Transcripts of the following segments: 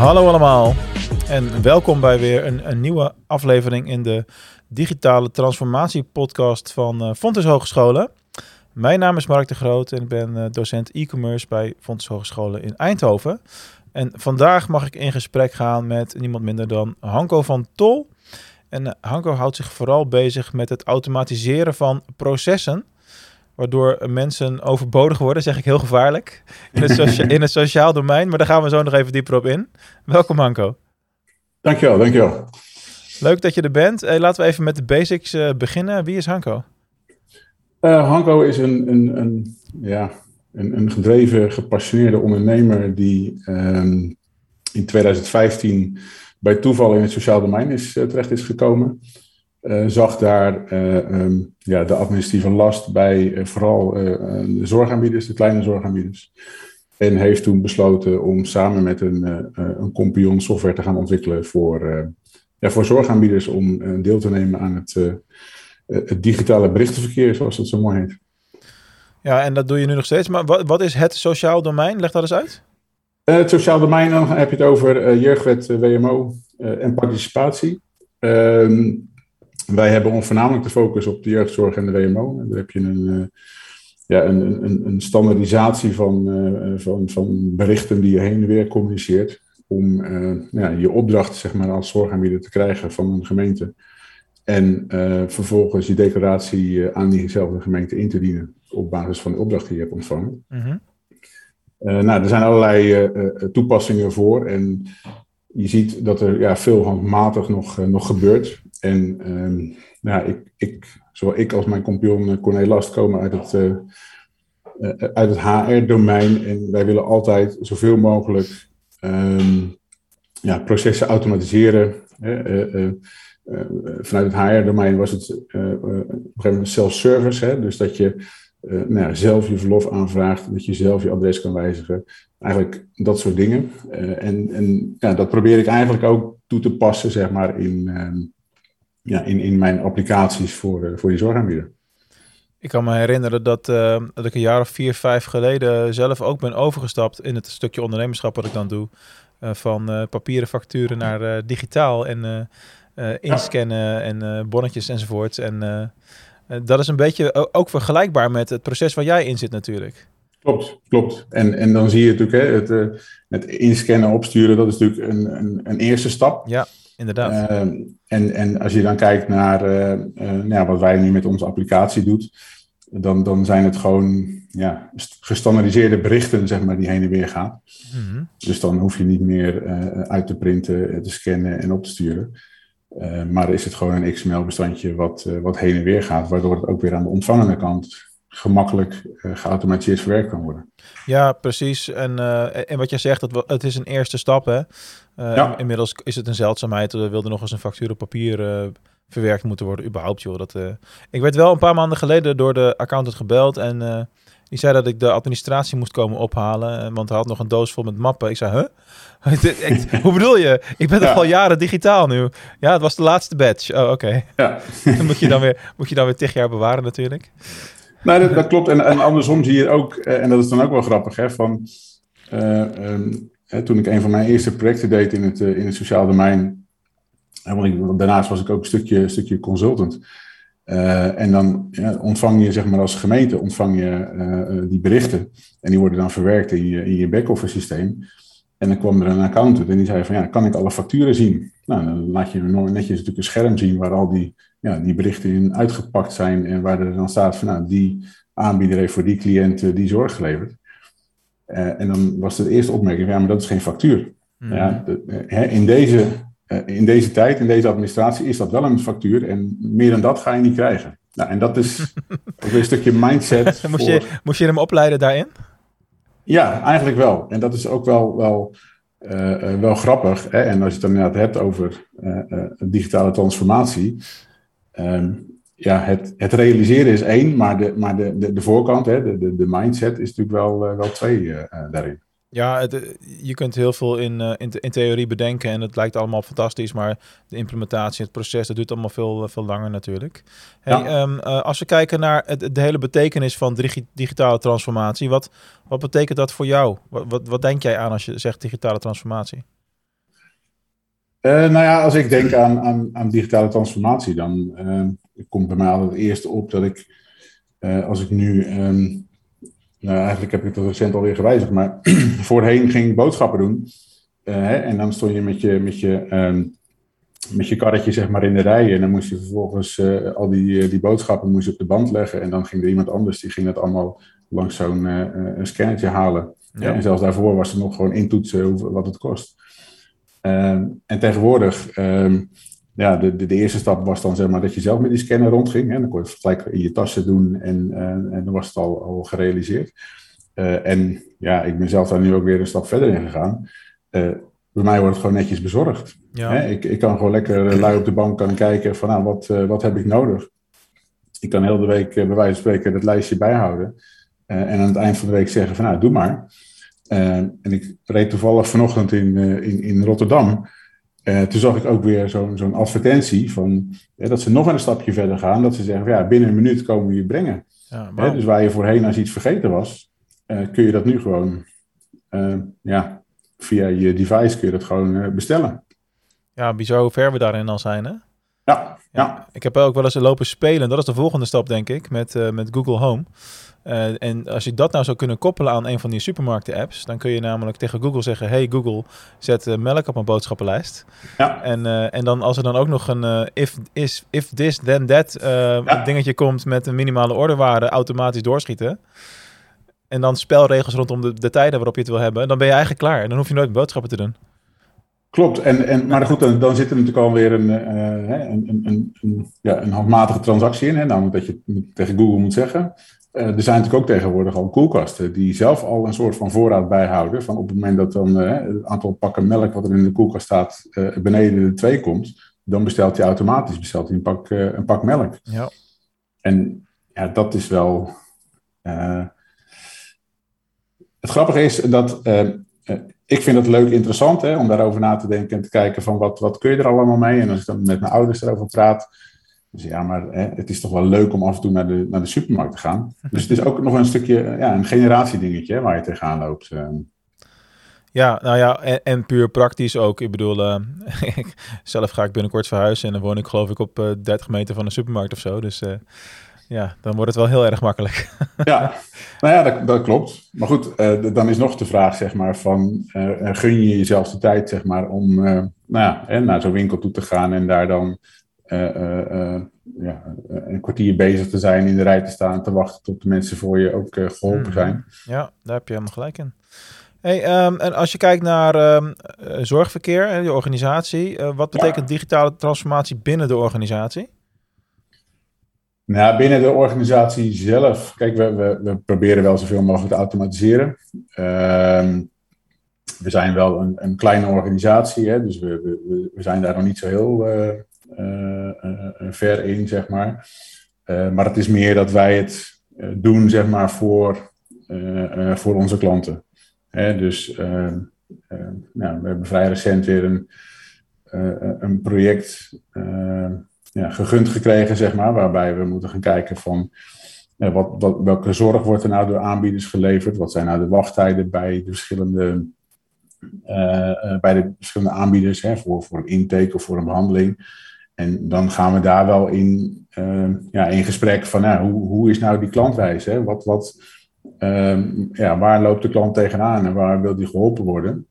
Hallo allemaal en welkom bij weer een, een nieuwe aflevering in de digitale transformatie podcast van uh, Fontes Hogescholen. Mijn naam is Mark de Groot en ik ben uh, docent e-commerce bij Fontes Hogescholen in Eindhoven. En vandaag mag ik in gesprek gaan met niemand minder dan Hanko van Tol. En uh, Hanko houdt zich vooral bezig met het automatiseren van processen waardoor mensen overbodig worden, zeg ik heel gevaarlijk, in het, socia in het sociaal domein. Maar daar gaan we zo nog even dieper op in. Welkom Hanko. Dankjewel, dankjewel. Leuk dat je er bent. Hey, laten we even met de basics uh, beginnen. Wie is Hanko? Uh, Hanko is een, een, een, ja, een, een gedreven, gepassioneerde ondernemer die um, in 2015 bij toeval in het sociaal domein is, uh, terecht is gekomen. Uh, zag daar uh, um, ja, de administratieve last bij uh, vooral de zorgaanbieders, de kleine zorgaanbieders. En heeft toen besloten om samen met een, een compagnon software te gaan ontwikkelen voor, ja, voor zorgaanbieders om deel te nemen aan het, het digitale berichtenverkeer, zoals dat zo mooi heet. Ja, en dat doe je nu nog steeds. Maar wat, wat is het sociaal domein? Leg dat eens uit. het sociaal domein, dan heb je het over jeugdwet, WMO en participatie. Uh, wij hebben ons voornamelijk de focus op de jeugdzorg en de WMO. En daar heb je een, uh, ja, een, een, een, standaardisatie van, uh, van, van berichten die je heen en weer communiceert. Om uh, ja, je opdracht zeg maar, als zorgaanbieder te krijgen van een gemeente. En vervolgens je declaratie aan diezelfde gemeente in te dienen. Op basis van de opdracht die je hebt ontvangen. Mm -hmm. nou, er zijn allerlei toepassingen voor. En je ziet dat er ja, veel handmatig nog, nog gebeurt. En um, nou, ik, ik, zowel ik als mijn compagnon Corné Last komen uit het, uh, uh, uit het HR-domein. En wij willen altijd zoveel mogelijk um, ja, processen automatiseren. Vanuit het HR-domein was het op een gegeven moment self-service. Dus dat je nou ja, zelf je verlof aanvraagt, dat je zelf je adres kan wijzigen. Eigenlijk dat soort dingen. en en ja, dat probeer ik eigenlijk ook toe te passen zeg maar, in, um, ja, in, in mijn applicaties voor, uh, voor die zorgaanbieder. Ik kan me herinneren dat, uh, dat ik een jaar of vier, vijf geleden zelf ook ben overgestapt in het stukje ondernemerschap wat ik dan doe. Uh, van papieren facturen naar digitaal en inscannen en bonnetjes enzovoorts. En dat is een beetje ook vergelijkbaar met het proces waar jij in zit natuurlijk. Klopt, klopt. En, en dan zie je natuurlijk hè, het, het inscannen, opsturen, dat is natuurlijk een, een, een eerste stap. Ja inderdaad. Uh, en, en als je dan kijkt naar uh, uh, nou ja, wat wij nu met onze applicatie doen, dan, dan zijn het gewoon ja, gestandardiseerde berichten zeg maar, die heen en weer gaan. Mm -hmm. Dus dan hoef je niet meer uit te printen, te scannen en op te sturen. maar is het gewoon een XML-bestandje wat, wat heen en weer gaat, waardoor het ook weer aan de ontvangende kant gemakkelijk uh, geautomatiseerd verwerkt kan worden. Ja, precies. En, uh, en wat jij zegt, het, het is een eerste stap. Hè? Uh, ja. Inmiddels is het een zeldzaamheid. Er wilde nog eens een factuur op papier verwerkt moeten worden, überhaupt. Joh. Dat, ik werd wel een paar maanden geleden door de accountant gebeld en die zei dat ik de administratie moest komen ophalen, want hij had nog een doos vol met mappen. Ik zei, huh? Hoe bedoel je? Ik ben toch al jaren digitaal nu? Ja, het was de laatste batch. Oh, oké. Okay. Ja. dan moet je dan weer, moet je dan weer tig jaar bewaren natuurlijk. Nou, dat, klopt. En, en, andersom zie je ook, en dat is dan ook wel grappig, hè, van uh, um, hè, toen ik een van mijn eerste projecten deed in het, uh, in het sociaal domein, want daarnaast was ik ook een stukje, stukje consultant. En dan ja, ontvang je, zeg maar, als gemeente ontvang je die berichten. En die worden dan verwerkt in je, in je back-office systeem. En dan kwam er een accountant en die zei van, ja, kan ik alle facturen zien? Nou, dan laat je netjes natuurlijk een scherm zien waar al die ja, die berichten in uitgepakt zijn en waar er dan staat van nou, die aanbieder heeft voor die cliënt die zorg geleverd. Uh, en dan was de eerste opmerking, ja, maar dat is geen factuur. Mm. Ja, de, hè, in, deze, uh, in deze tijd, in deze administratie, is dat wel een factuur en meer dan dat ga je niet krijgen. Nou, en dat is ook weer een stukje mindset. moest, voor... je, moest je hem opleiden daarin? Ja, eigenlijk wel. En dat is ook wel, wel, uh, wel grappig. Hè? En als je het dan inderdaad hebt over digitale transformatie, Um, ja, het, het, realiseren is één, maar de, maar de, de, de voorkant, hè, de, de, de mindset, is natuurlijk wel, uh, wel twee uh, daarin. Ja, het, je kunt heel veel in, in, in, theorie bedenken en het lijkt allemaal fantastisch, maar de implementatie, het proces, dat duurt allemaal veel, veel langer natuurlijk. Hey, ja. um, als we kijken naar het, de hele betekenis van digi digitale transformatie, wat, wat betekent dat voor jou? Wat, wat, wat denk jij aan als je zegt digitale transformatie? Nou ja, als ik denk aan, aan, aan digitale transformatie, dan komt bij mij altijd het eerste op dat ik, als ik nu, ehm, nou eigenlijk heb ik het recent alweer gewijzigd, maar voorheen ging ik boodschappen doen. Hè, en dan stond je met je, met je ehm, met je karretje zeg maar in de rij. En dan moest je vervolgens al die, die boodschappen moest je op de band leggen. En dan ging er iemand anders, die ging dat allemaal langs zo'n een scannertje halen. Ja. En zelfs daarvoor was er nog gewoon intoetsen wat het kost. Ehm, en tegenwoordig, um, ja, de, de, de, eerste stap was dan zeg maar dat je zelf met die scanner rondging. En dan kon je het gelijk in je tassen doen en, en dan was het al, al gerealiseerd. en ja, ik ben zelf daar nu ook weer een stap verder in gegaan bij mij wordt het gewoon netjes bezorgd. Ja. Ik, ik kan gewoon lekker lui op de bank kan kijken van nou, wat, uh, wat heb ik nodig. Ik kan heel de week uh, bij wijze van spreken het lijstje bijhouden. Uh, en aan het eind van de week zeggen van nou, doe maar. En ik reed toevallig vanochtend in, in, in Rotterdam. toen zag ik ook weer zo'n zo'n advertentie van dat ze nog een stapje verder gaan. Dat ze zeggen van, ja, binnen een minuut komen we je brengen. Ja, dus waar je voorheen als iets vergeten was, kun je dat nu gewoon ja, via je device kun je dat gewoon bestellen. Ja, bizar hoe ver we daarin al zijn, hè? Ja, ja, Ik heb ook wel eens lopen spelen. Dat is de volgende stap, denk ik, met, uh, met Google Home. Uh, en als je dat nou zou kunnen koppelen aan een van die supermarkten-apps, dan kun je namelijk tegen Google zeggen: Hey Google, zet uh, melk op mijn boodschappenlijst. Ja. En, uh, en dan als er dan ook nog een if, is, if this, then that ja. dingetje komt met een minimale orderwaarde automatisch doorschieten. En dan spelregels rondom de, de tijden waarop je het wil hebben. Dan ben je eigenlijk klaar. En dan hoef je nooit boodschappen te doen. Klopt, en, en, maar goed, dan, dan zit er natuurlijk alweer een, uh, een, een, een, ja, een handmatige transactie in. Hè, namelijk dat je tegen Google moet zeggen. Uh, er zijn natuurlijk ook tegenwoordig al koelkasten die zelf al een soort van voorraad bijhouden. Van op het moment dat dan uh, het aantal pakken melk wat er in de koelkast staat beneden de twee komt, dan bestelt hij automatisch bestelt hij een, pak, een pak melk. Ja. En ja, dat is wel het grappige is dat ik vind het leuk interessant hè, om daarover na te denken en te kijken van wat, wat kun je er allemaal mee. En als ik dan met mijn ouders erover praat, dus ja, maar hè, het is toch wel leuk om af en toe naar de, naar de supermarkt te gaan. Dus het is ook nog een stukje, ja, een generatiedingetje hè, waar je tegenaan loopt. Uh. Ja, nou ja, en, en, puur praktisch ook. Ik bedoel, uh, zelf ga ik binnenkort verhuizen en dan woon ik geloof ik op uh, 30 meter van een supermarkt of zo. Dus ja, dan wordt het wel heel erg makkelijk. ja, nou ja, dat, dat klopt. Maar goed, uh, dan is nog de vraag, zeg maar, van uh, gun je jezelf de tijd, zeg maar, om uh, nou ja, hè, naar zo'n winkel toe te gaan en daar dan ja, een kwartier bezig te zijn, in de rij te staan, te wachten tot de mensen voor je ook geholpen mhm. zijn. Ja, daar heb je helemaal gelijk in. Hey, um, en als je kijkt naar um, zorgverkeer en je organisatie, wat betekent digitale transformatie binnen de organisatie? Nou, binnen de organisatie zelf, kijk, we, we, proberen wel zoveel mogelijk te automatiseren. Ehm, we zijn wel een, een kleine organisatie, hè, dus we, we, we, zijn daar nog niet zo heel uh, uh, uh, ver in, zeg maar. maar het is meer dat wij het doen, zeg maar, voor, voor onze klanten. Hè, dus ehm, nou, we hebben vrij recent weer een, een project ja, gegund gekregen, zeg maar, waarbij we moeten gaan kijken van wat, wat, welke zorg wordt er nou door aanbieders geleverd, wat zijn nou de wachttijden bij de verschillende, uh, bij de verschillende aanbieders hè, voor, voor een intake of voor een behandeling. En dan gaan we daar wel in, ja, in gesprek van nou, hoe, hoe is nou die klantwijze? Hè? Wat, wat, ja, waar loopt de klant tegenaan en waar wil die geholpen worden?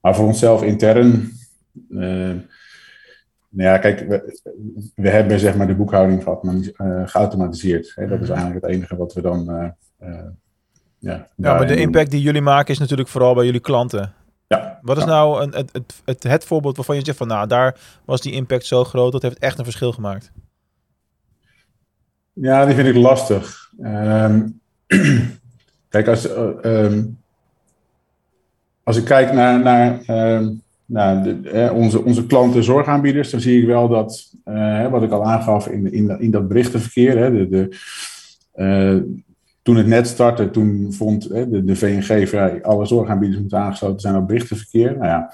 maar voor onszelf intern nou ja, kijk, we, we, hebben zeg maar de boekhouding geautomatiseerd. Hè? Dat is mhm. eigenlijk het enige wat we dan. Uh, uh, ja, ja, maar de impact die jullie maken is natuurlijk vooral bij jullie klanten. Ja. Wat is nou een, het, het, het, het, voorbeeld waarvan je zegt van, nou, daar was die impact zo groot, dat heeft echt een verschil gemaakt? Ja, die vind ik lastig. Um, kijk, als, um, als ik kijk naar, naar um, nou, onze, onze klanten zorgaanbieders, dan zie ik wel dat, uh, wat ik al aangaf in, in, in dat berichtenverkeer, hè, de, de, uh, toen het net startte, toen vond de, de VNG van alle zorgaanbieders moeten aangesloten zijn op berichtenverkeer. Nou ja,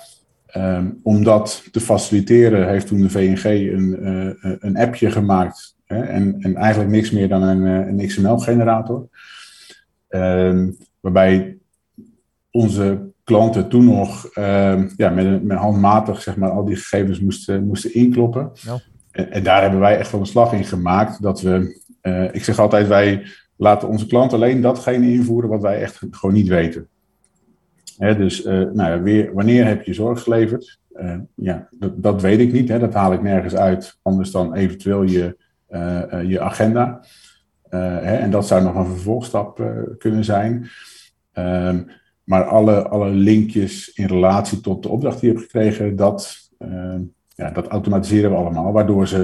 um, om dat te faciliteren heeft toen de VNG een, uh, een appje gemaakt en, en eigenlijk niks meer dan een, een XML-generator. Um, waarbij onze klanten toen nog ehm, ja, met, met handmatig zeg maar, al die gegevens moesten, moesten inkloppen. En, en, daar hebben wij echt wel een slag in gemaakt. Dat we, uh, ik zeg altijd, wij laten onze klant alleen datgene invoeren wat wij echt gewoon niet weten. Hè, dus uh, nou ja, weer, wanneer heb je zorg geleverd? Uh, ja, dat, dat, weet ik niet. Hè, dat haal ik nergens uit, anders dan eventueel je, je agenda. Hè, en dat zou nog een vervolgstap kunnen zijn. Um, maar alle, alle linkjes in relatie tot de opdracht die je hebt gekregen, dat, uh, ja, dat automatiseren we allemaal. Waardoor ze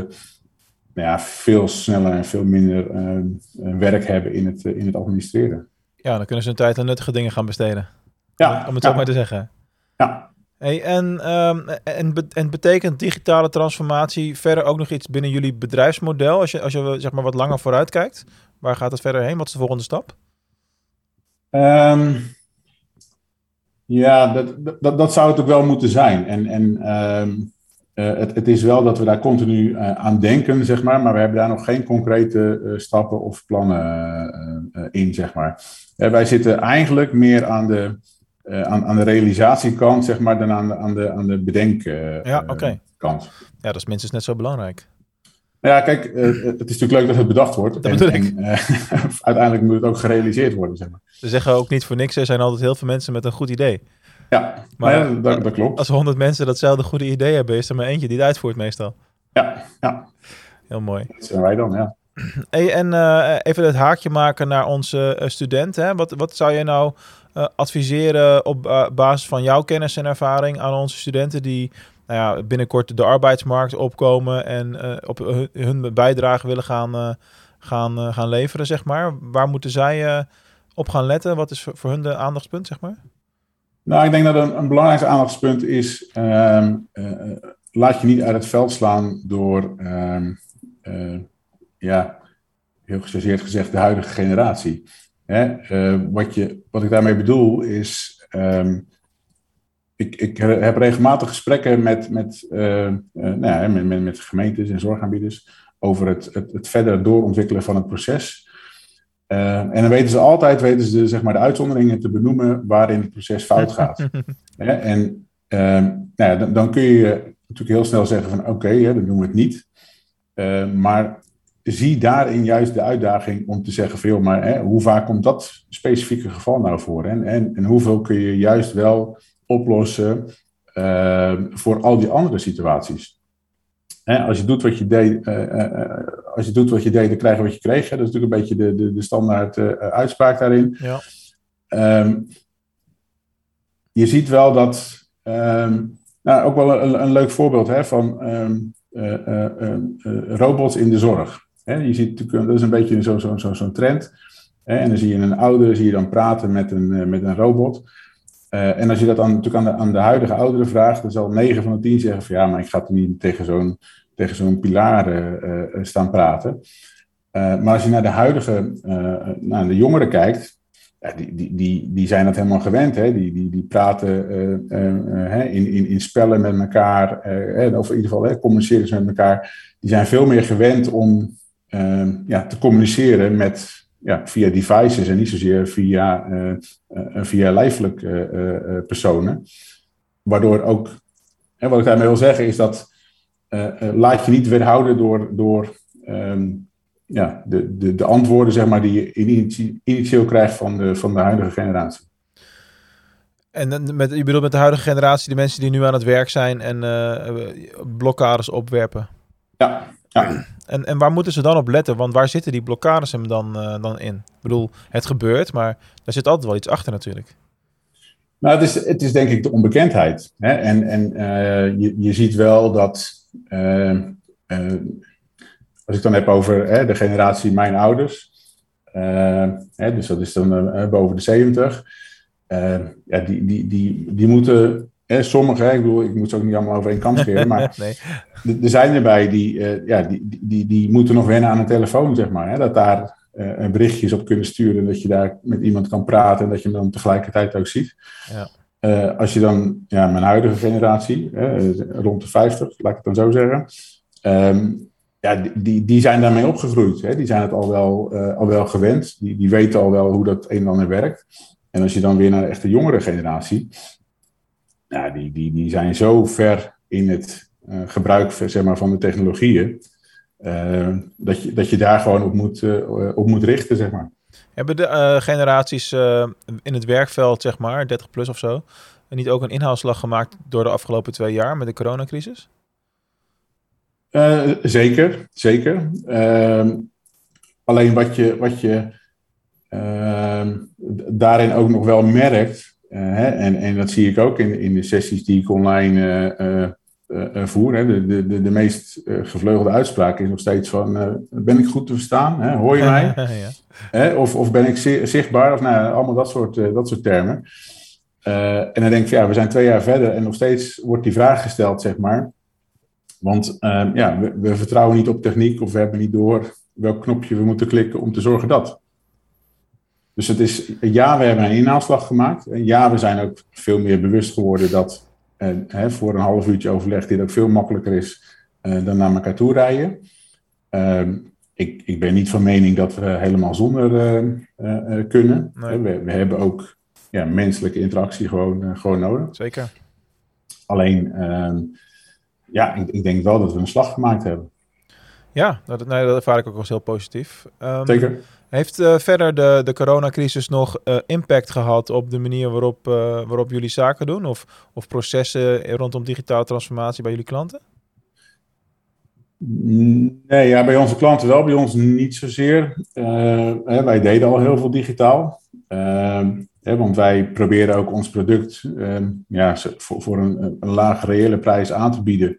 nou ja, veel sneller en veel minder uh, werk hebben in het, in het administreren. Ja, dan kunnen ze hun tijd aan nuttige dingen gaan besteden. Ja, om het ja. zo maar te zeggen. Ja. Hey, en, um, en, en betekent digitale transformatie verder ook nog iets binnen jullie bedrijfsmodel? Als je, als je zeg maar wat langer vooruit kijkt, waar gaat het verder heen? Wat is de volgende stap? Um, ja, dat, dat, dat zou het ook wel moeten zijn. En, en uh, het, het is wel dat we daar continu uh, aan denken, zeg maar, maar we hebben daar nog geen concrete uh, stappen of plannen in, zeg maar. wij zitten eigenlijk meer aan de, aan, aan de realisatiekant, zeg maar, dan aan de, aan de, aan de bedenkkant. ja, oké. Okay. Ja, dat is minstens net zo belangrijk. Ja, kijk, het is natuurlijk leuk dat het bedacht wordt. Dat en, en uiteindelijk moet het ook gerealiseerd worden, zeg maar. Ze zeggen ook niet voor niks, er zijn altijd heel veel mensen met een goed idee. Ja, maar ja, dat, dat, klopt. Als honderd mensen datzelfde goede idee hebben, is er maar eentje die het uitvoert meestal. Ja, ja. Heel mooi. Dat zijn wij dan, ja. Hey, en uh, even het haakje maken naar onze uh, studenten. Hè? Wat, wat zou je nou uh, adviseren op basis van jouw kennis en ervaring aan onze studenten die nou ja, binnenkort de arbeidsmarkt opkomen en op hun, hun bijdrage willen gaan, gaan, gaan leveren, zeg maar? Waar moeten zij op gaan letten? Wat is voor, hun de aandachtspunt, zeg maar? Nou, ik denk dat een, een belangrijk aandachtspunt is, um, uh, laat je niet uit het veld slaan door, um, uh, ja, heel gechargeerd gezegd, de huidige generatie. Hè? Uh, wat, je, wat ik daarmee bedoel is, um, ik, ik heb regelmatig gesprekken met, met, nou ja, met, met, met gemeentes en zorgaanbieders over het, het, het verder doorontwikkelen van het proces. Uh, en dan weten ze altijd weten ze de, zeg maar, de uitzonderingen te benoemen waarin het proces fout gaat. en uh, nou ja, dan, dan, kun je natuurlijk heel snel zeggen van oké, okay, dan doen we het niet. Uh, maar zie daarin juist de uitdaging om te zeggen veel, maar hè, hoe vaak komt dat specifieke geval nou voor? En, en, en hoeveel kun je juist wel oplossen voor al die andere situaties? Hè, als je doet wat je deed, uh, als je doet wat je deed, dan krijg je wat je kreeg. Hè. Dat is natuurlijk een beetje de, de, de standaard uh, uitspraak daarin. Ja. Um, je ziet wel dat, um, nou, ook wel een, een leuk voorbeeld hè, van um, robots in de zorg. Hè. Je ziet natuurlijk, dat is een beetje zo'n zo, zo, zo trend. Hè. En dan zie je een ouder, zie je dan praten met een, met een robot. Uh, en als je dat dan natuurlijk aan de, aan de huidige ouderen vraagt, dan zal 9 van de 10 zeggen van ja, maar ik ga toch niet tegen zo'n tegen zo'n pilaar uh, staan praten. maar als je naar de huidige, naar de jongeren kijkt, ja, die, die, die, die zijn dat helemaal gewend. Hè? Die, die, die praten in, in, in spellen met elkaar, of in ieder geval communiceren ze met elkaar. Die zijn veel meer gewend om ja, te communiceren met ja, via devices en niet zozeer via, uh, uh, via lijfelijk uh, personen. Waardoor ook, en wat ik daarmee wil zeggen is dat laat je niet weerhouden door, door um, ja, de, de, de antwoorden zeg maar, die je initieel krijgt van de, van de huidige generatie. En met, je bedoelt met de huidige generatie de mensen die nu aan het werk zijn en blokkades opwerpen? Ja, ja. En, en waar moeten ze dan op letten? Want waar zitten die blokkades hem dan, uh, dan in? Ik bedoel, het gebeurt, maar daar zit altijd wel iets achter natuurlijk. Nou, het is, het is denk ik de onbekendheid. Hè? En, en uh, je, je ziet wel dat, uh, als ik dan heb over hè, de generatie mijn ouders, hè, dus dat is dan boven de 70, ja, die, die, die, die moeten eh, sommige, ik bedoel, ik moet ze ook niet allemaal over één kant scheren, maar nee. er zijn erbij die, uh, ja, die, die, die moeten nog wennen aan een telefoon, zeg maar. Hè, dat daar uh, berichtjes op kunnen sturen, dat je daar met iemand kan praten en dat je hem dan tegelijkertijd ook ziet. Ja. Uh, als je dan, ja, mijn huidige generatie, rond de 50, laat ik het dan zo zeggen, um, ja, die, die zijn daarmee opgegroeid. Hè? Die zijn het al wel, al wel gewend. Die, die weten al wel hoe dat een en ander werkt. En als je dan weer naar de echte jongere generatie, ja, die, die, die zijn zo ver in het gebruik zeg maar, van de technologieën. dat, je, dat je daar gewoon op moet, op moet richten, zeg maar. Hebben de generaties in het werkveld, zeg maar, 30 plus of zo, niet ook een inhaalslag gemaakt door de afgelopen twee jaar met de coronacrisis? Zeker, zeker. Uh, alleen wat je, wat je uh, daarin ook nog wel merkt, hè, en, en dat zie ik ook in, in de sessies die ik online voer. Hè, de, de, de, meest gevleugelde uitspraak is nog steeds van, ben ik goed te verstaan? Hè? Hoor je mij? ja. hè, of, of ben ik zichtbaar? Of nou, allemaal dat soort, dat soort termen. en dan denk ik, ja, we zijn twee jaar verder en nog steeds wordt die vraag gesteld, zeg maar. Want ja, we, we, vertrouwen niet op techniek of we hebben niet door welk knopje we moeten klikken om te zorgen dat. Dus het is, ja, we hebben een inhaalslag gemaakt. En ja, we zijn ook veel meer bewust geworden dat eh, hè, voor een half uurtje overleg dit ook veel makkelijker is eh, dan naar elkaar toe rijden. Ehm, ik, ik ben niet van mening dat we helemaal zonder uh, kunnen. We, we, hebben ook ja, menselijke interactie gewoon, gewoon nodig. Zeker. Alleen ehm, ja, ik, ik, denk wel dat we een slag gemaakt hebben. Ja, dat, nee, dat ervaar ik ook als heel positief. Um, Zeker. Heeft uh, verder de, de coronacrisis nog uh, impact gehad op de manier waarop, uh, waarop jullie zaken doen? Of, of processen rondom digitale transformatie bij jullie klanten? Nee, ja, bij onze klanten wel, bij ons niet zozeer. Hè, wij deden al heel veel digitaal. Ehm, want wij proberen ook ons product ehm, ja, voor, voor een, een lage reële prijs aan te bieden.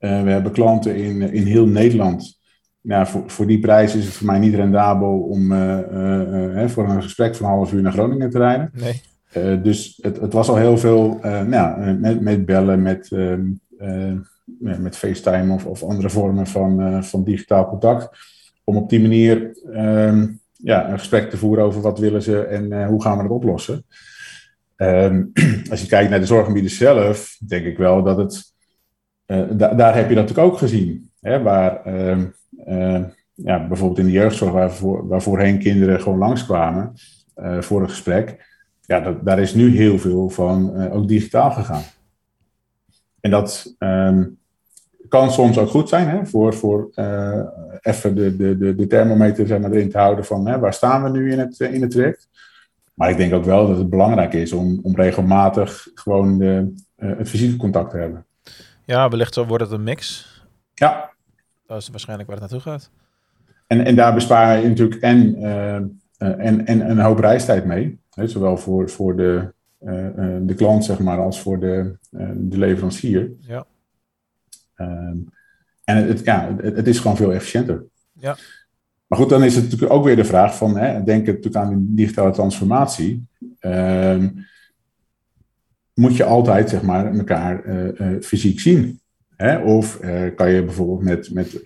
Uh, we hebben klanten in, in heel Nederland. Ja, voor, voor die prijs is het voor mij niet rendabel om uh, uh, voor een gesprek van een half uur naar Groningen te rijden. Nee. dus het, het was al heel veel nou, met, met bellen, met, ehm, met FaceTime of, of andere vormen van, van digitaal contact. Om op die manier ehm, ja, een gesprek te voeren over wat willen ze en uh, hoe gaan we het oplossen. Um, als je kijkt naar de zorgaanbieders zelf, denk ik wel dat het. Da daar heb je dat natuurlijk ook gezien. Hè, waar uh, ja, bijvoorbeeld in de jeugdzorg, waar, voor, waar voorheen kinderen gewoon langskwamen voor een gesprek. Ja, dat, daar is nu heel veel van ook digitaal gegaan. En dat, um, kan soms ook goed zijn, hè, voor, voor even de, de, de, thermometer zeg maar, erin te houden van hè, waar staan we nu in het, in het traject. Maar ik denk ook wel dat het belangrijk is om, om regelmatig gewoon de, het fysieke contact te hebben. Ja, wellicht wordt het een mix. Ja. Dat is waarschijnlijk waar het naartoe gaat. En, en daar bespaar je natuurlijk en, uh, en, en een hoop reistijd mee. Hè, zowel voor, voor de, de klant, zeg maar, als voor de, de leverancier. Ja. Ehm, en het, ja, het, is gewoon veel efficiënter. Ja. Maar goed, dan is het natuurlijk ook weer de vraag van, hè, denk natuurlijk aan die digitale transformatie. Ehm, moet je altijd, zeg maar, elkaar uh, uh, fysiek zien? Hè? Of uh, kan je bijvoorbeeld met, met,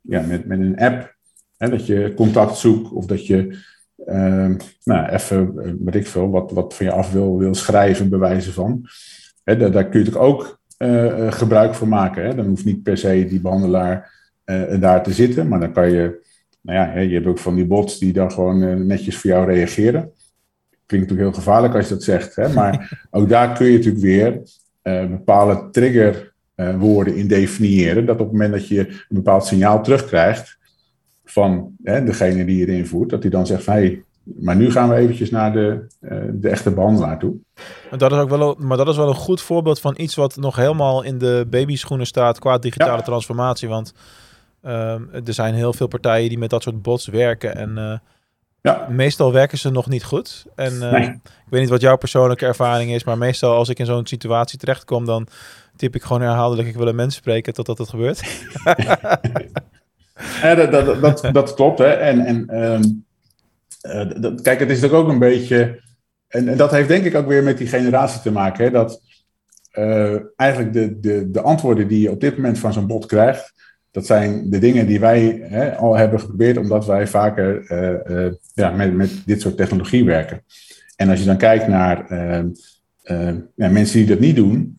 ja, met, met een app, hè, dat je contact zoekt of dat je ehm, nou, even, weet ik veel, wat, wat van je af wil, wil schrijven, bewijzen van. Hè, daar, daar kun je natuurlijk ook gebruik van maken. Hè? Dan hoeft niet per se die behandelaar daar te zitten, maar dan kan je, nou ja, je hebt ook van die bots die dan gewoon netjes voor jou reageren. Klinkt natuurlijk heel gevaarlijk als je dat zegt, hè? maar ook daar kun je natuurlijk weer bepaalde triggerwoorden in definiëren. Dat op het moment dat je een bepaald signaal terugkrijgt van hè, degene die je erin voert, dat hij dan zegt van hey, maar nu gaan we eventjes naar de, uh, de echte behandelaar toe. Maar dat, is ook wel een, maar dat is wel een goed voorbeeld van iets wat nog helemaal in de babyschoenen staat qua digitale transformatie. Want uh, er zijn heel veel partijen die met dat soort bots werken. En uh, ja. meestal werken ze nog niet goed. En nee. ik weet niet wat jouw persoonlijke ervaring is, maar meestal als ik in zo'n situatie terechtkom, dan typ ik gewoon herhaaldelijk, ik wil een mens spreken totdat het gebeurt. ja, dat, dat, dat, dat, klopt. Hè. En, en um, uh, dat, kijk, het is natuurlijk ook een beetje. En, en, dat heeft denk ik ook weer met die generatie te maken. Hè, dat uh, eigenlijk de, de, de antwoorden die je op dit moment van zo'n bot krijgt. Dat zijn de dingen die wij hè, al hebben geprobeerd, omdat wij vaker uh, ja, met, met dit soort technologie werken. En als je dan kijkt naar ja, mensen die dat niet doen,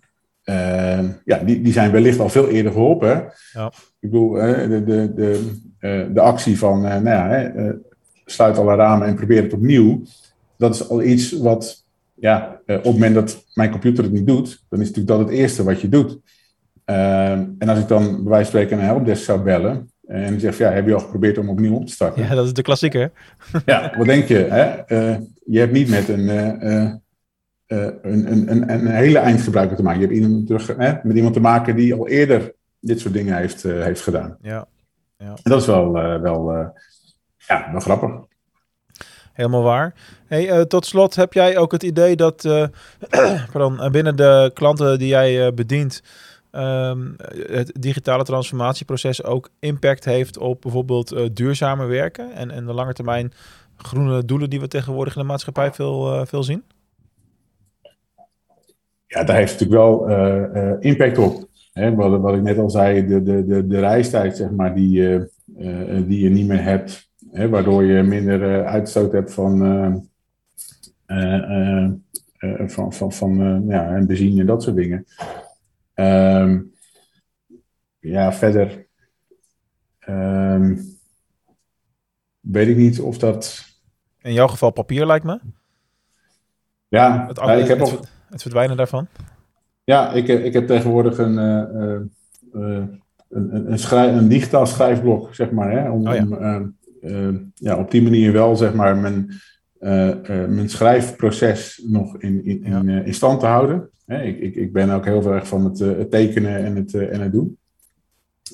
ja, die, die zijn wellicht al veel eerder geholpen. Ja. Ik bedoel, de, de, de, de actie van, nou ja, sluit alle ramen en probeer het opnieuw. Dat is al iets wat ja, op het moment dat mijn computer het niet doet, dan is natuurlijk dat het eerste wat je doet. Ehm, en als ik dan bij wijze van spreken een helpdesk zou bellen en die zegt, ja, heb je al geprobeerd om opnieuw op te starten? Ja, dat is de klassieker. ja, wat denk je? Hè? Uh, je hebt niet met een, uh, een, een, een, een, hele eindgebruiker te maken. Je hebt iemand terug, hè, met iemand te maken die al eerder dit soort dingen heeft, heeft gedaan. Ja. ja. En dat is wel, wel, ja, wel grappig. Helemaal waar. Hey, tot slot, heb jij ook het idee dat pardon, binnen de klanten die jij bedient, um, het digitale transformatieproces ook impact heeft op bijvoorbeeld uh, duurzamer werken en, en de lange termijn groene doelen die we tegenwoordig in de maatschappij veel, uh, veel zien? Ja, daar heeft natuurlijk wel uh, impact op. Hè, wat, wat, ik net al zei, de, de, de, de reistijd zeg maar, die, die je niet meer hebt, hè, waardoor je minder uitstoot hebt van, van, van, van ja, benzine en dat soort dingen. Um, ja, verder um, weet ik niet of dat. In jouw geval papier lijkt me. Ja, het, ja ik heb het, ook... het verdwijnen daarvan. Ja, ik, ik heb tegenwoordig een, uh, uh, een, een, een digitaal schrijfblok, zeg maar. Hè, om, oh ja. om uh, ja, op die manier wel zeg maar, mijn, mijn schrijfproces nog in, in, in stand te houden ik, ik, ik ben ook heel erg van het, eh, het tekenen en het, eh, en het doen.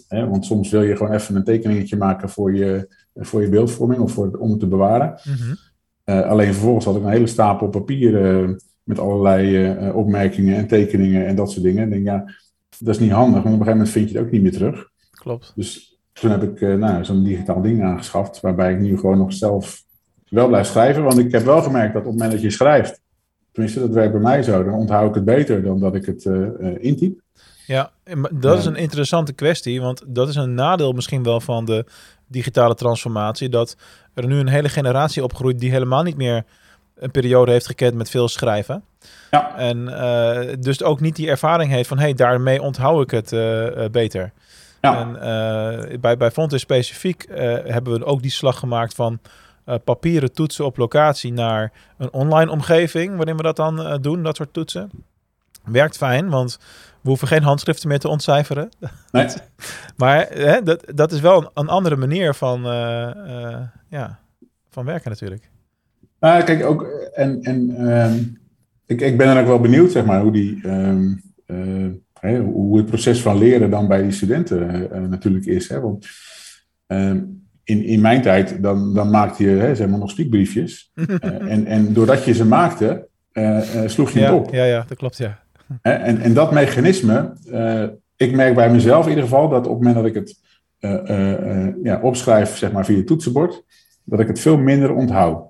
want soms wil je gewoon even een tekeningetje maken voor je, voor je beeldvorming of voor, om het te bewaren. Mhm. Eh, alleen vervolgens had ik een hele stapel papier met allerlei opmerkingen en tekeningen en dat soort dingen. Ik denk, ja, dat is niet handig, want op een gegeven moment vind je het ook niet meer terug. Klopt. Dus toen heb ik nou, zo'n digitaal ding aangeschaft, waarbij ik nu gewoon nog zelf wel blijf schrijven. Want ik heb wel gemerkt dat op het moment dat je schrijft, Tenminste, dat werkt bij mij zo. Dan onthoud ik het beter dan dat ik het uh, intyp. Ja, dat is een interessante kwestie. Want dat is een nadeel misschien wel van de digitale transformatie. Dat er nu een hele generatie opgroeit die helemaal niet meer een periode heeft gekend met veel schrijven. Ja. En uh, dus ook niet die ervaring heeft van... hé, hey, daarmee onthoud ik het uh, beter. Ja. En bij, bij Fontes specifiek hebben we ook die slag gemaakt van uh, papieren toetsen op locatie naar een online omgeving, waarin we dat dan uh, doen, dat soort toetsen. Werkt fijn, want we hoeven geen handschriften meer te ontcijferen. Nee. maar hè, dat, dat is wel een, een andere manier van, uh, ja, van werken natuurlijk. Nou, kijk, ook, en, en um, ik, ik ben dan ook wel benieuwd, zeg maar, hoe die... Um, Hey, hoe het proces van leren dan bij die studenten natuurlijk is. Hè? Want um, in, in mijn tijd, dan, dan maakte je hè, zeg maar nog spiekbriefjes. uh, en, en doordat je ze maakte, uh, uh, sloeg je ja, het op. Ja, ja, dat klopt, ja. en, en dat mechanisme, ik merk bij mezelf in ieder geval dat op het moment dat ik het ja, opschrijf zeg maar, via het toetsenbord, dat ik het veel minder onthoud.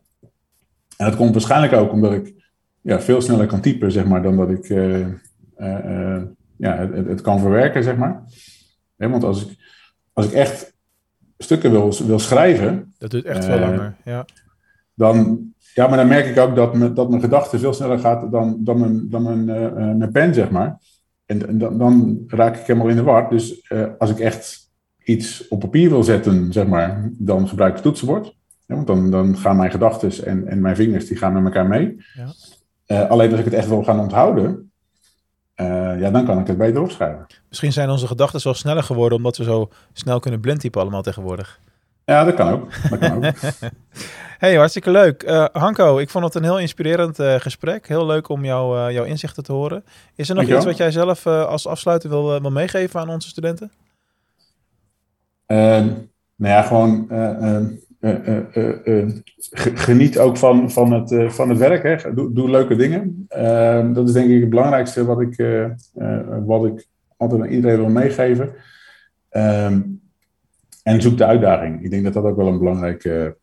En dat komt waarschijnlijk ook omdat ik ja, veel sneller kan typen, zeg maar, dan dat ik ja, het, het, kan verwerken, zeg maar. want als ik, als ik echt stukken wil, wil schrijven. Dat duurt echt veel uh, langer, ja. Dan, ja, maar dan merk ik ook dat, me, dat mijn gedachte veel sneller gaat dan, dan, mijn, dan mijn, uh, mijn pen, zeg maar. En, en dan, dan, raak ik helemaal in de war. Dus als ik echt iets op papier wil zetten, zeg maar, dan gebruik ik het toetsenbord. Ja, want dan, dan gaan mijn gedachten en, en mijn vingers die gaan met elkaar mee. Ja. alleen als ik het echt wil gaan onthouden, ja, dan kan ik het beter opschrijven. Misschien zijn onze gedachten zo sneller geworden omdat we zo snel kunnen blindtypen allemaal tegenwoordig. Ja, dat kan ook. Dat kan ook. hey, hartstikke leuk. Uh, Hanko, ik vond het een heel inspirerend uh, gesprek. Heel leuk om jou, jouw inzichten te horen. Is er nog iets wat jij zelf als afsluiter wil, wil meegeven aan onze studenten? Ehm, nou ja, gewoon ehm, geniet ook van, van, het, van het werk. Hè. Doe, doe leuke dingen. Ehm, dat is denk ik het belangrijkste wat ik, wat ik altijd aan iedereen wil meegeven. Um, en zoek de uitdaging. Ik denk dat dat ook wel een belangrijke,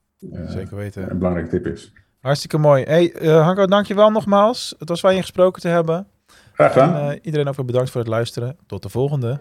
Zeker weten. Een belangrijke tip is. Hartstikke mooi. Hey, uh, Hanko, dankjewel nogmaals. Het was fijn je gesproken te hebben. Graag gedaan. En, uh, iedereen ook weer bedankt voor het luisteren. Tot de volgende.